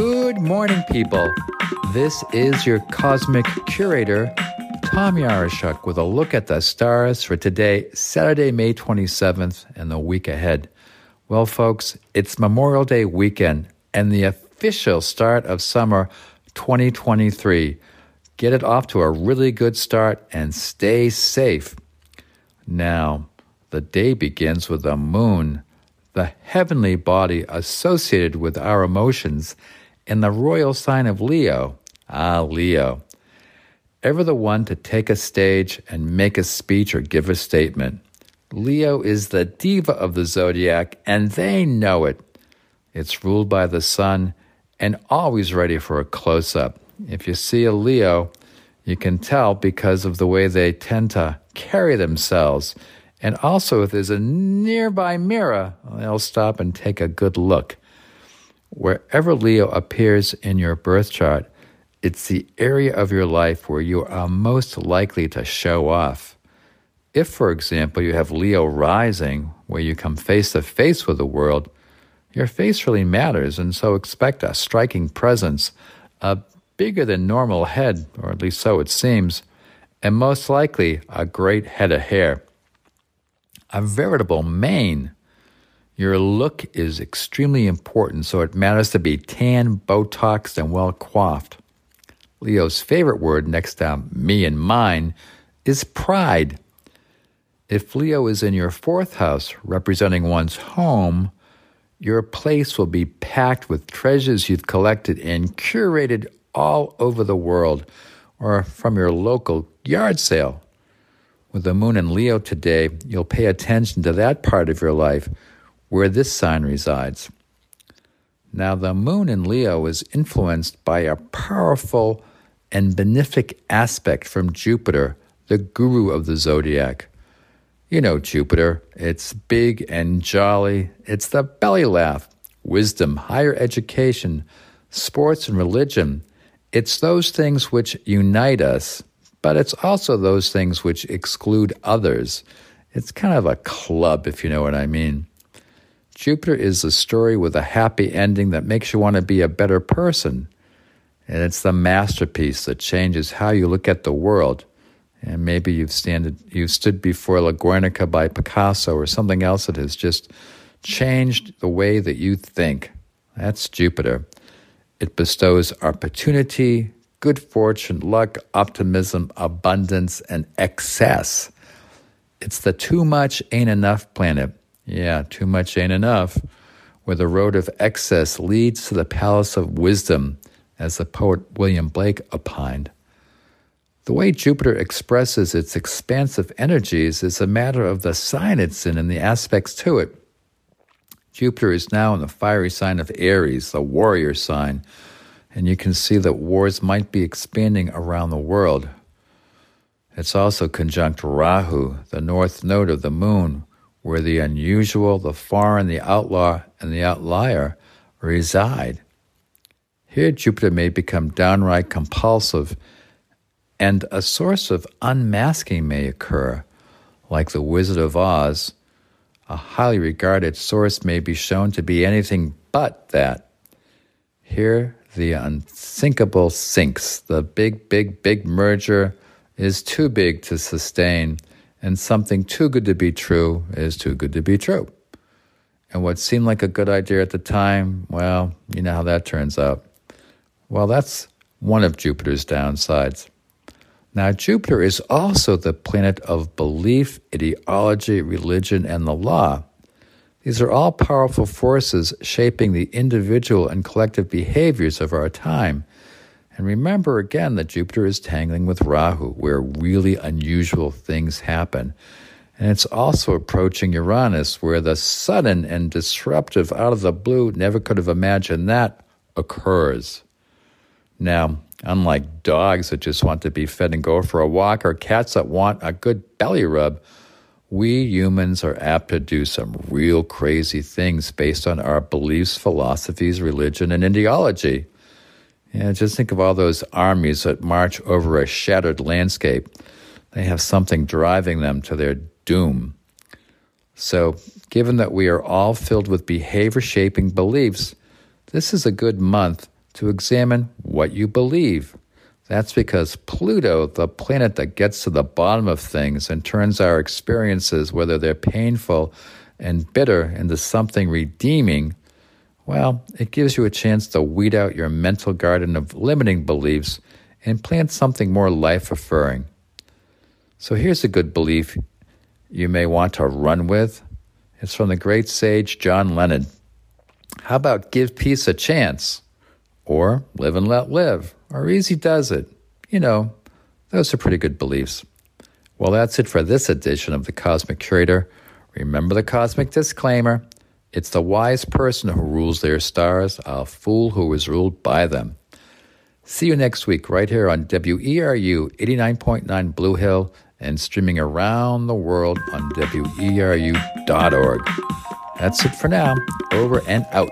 Good morning, people. This is your cosmic curator, Tom Yaroschuk, with a look at the stars for today, Saturday, May 27th, and the week ahead. Well, folks, it's Memorial Day weekend and the official start of summer 2023. Get it off to a really good start and stay safe. Now, the day begins with the moon, the heavenly body associated with our emotions, in the royal sign of Leo. Ah, Leo. Ever the one to take a stage and make a speech or give a statement. Leo is the diva of the zodiac, and they know it. It's ruled by the sun and always ready for a close up. If you see a Leo, you can tell because of the way they tend to carry themselves. And also, if there's a nearby mirror, they'll stop and take a good look. Wherever Leo appears in your birth chart, it's the area of your life where you are most likely to show off. If, for example, you have Leo rising, where you come face to face with the world, your face really matters, and so expect a striking presence, a bigger than normal head, or at least so it seems, and most likely a great head of hair. A veritable mane. Your look is extremely important, so it matters to be tan, Botoxed, and well coiffed. Leo's favorite word next to me and mine is pride. If Leo is in your fourth house, representing one's home, your place will be packed with treasures you've collected and curated all over the world or from your local yard sale. With the moon in Leo today, you'll pay attention to that part of your life where this sign resides. Now, the moon in Leo is influenced by a powerful and benefic aspect from Jupiter, the guru of the zodiac. You know Jupiter, it's big and jolly, it's the belly laugh, wisdom, higher education, sports, and religion. It's those things which unite us, but it's also those things which exclude others. It's kind of a club, if you know what I mean. Jupiter is a story with a happy ending that makes you want to be a better person. And it's the masterpiece that changes how you look at the world. And maybe you've, standed, you've stood before La Guernica by Picasso or something else that has just changed the way that you think. That's Jupiter. It bestows opportunity, good fortune, luck, optimism, abundance, and excess. It's the too much ain't enough planet. Yeah, too much ain't enough. Where the road of excess leads to the palace of wisdom, as the poet William Blake opined. The way Jupiter expresses its expansive energies is a matter of the sign it's in and the aspects to it. Jupiter is now in the fiery sign of Aries, the warrior sign, and you can see that wars might be expanding around the world. It's also conjunct Rahu, the north node of the moon, where the unusual, the foreign, the outlaw, and the outlier reside. Here, Jupiter may become downright compulsive, and a source of unmasking may occur, like the Wizard of Oz. A highly regarded source may be shown to be anything but that. Here, the unsinkable sinks. The big, big, big merger is too big to sustain and something too good to be true is too good to be true. And what seemed like a good idea at the time, well, you know how that turns out. Well, that's one of Jupiter's downsides. Now, Jupiter is also the planet of belief, ideology, religion, and the law. These are all powerful forces shaping the individual and collective behaviors of our time. And remember again that Jupiter is tangling with Rahu, where really unusual things happen. And it's also approaching Uranus, where the sudden and disruptive out of the blue, never could have imagined that, occurs. Now, unlike dogs that just want to be fed and go for a walk, or cats that want a good belly rub, we humans are apt to do some real crazy things based on our beliefs, philosophies, religion, and ideology. Yeah, just think of all those armies that march over a shattered landscape. They have something driving them to their doom. So, given that we are all filled with behavior shaping beliefs, this is a good month to examine what you believe. That's because Pluto, the planet that gets to the bottom of things and turns our experiences, whether they're painful and bitter, into something redeeming, well, it gives you a chance to weed out your mental garden of limiting beliefs and plant something more life affirming. So here's a good belief you may want to run with. It's from the great sage John Lennon. How about give peace a chance? Or live and let live? Or easy does it? You know, those are pretty good beliefs. Well, that's it for this edition of the Cosmic Curator. Remember the cosmic disclaimer it's the wise person who rules their stars, a fool who is ruled by them. See you next week, right here on WERU 89.9 Blue Hill and streaming around the world on WERU.org. That's it for now. Over and out.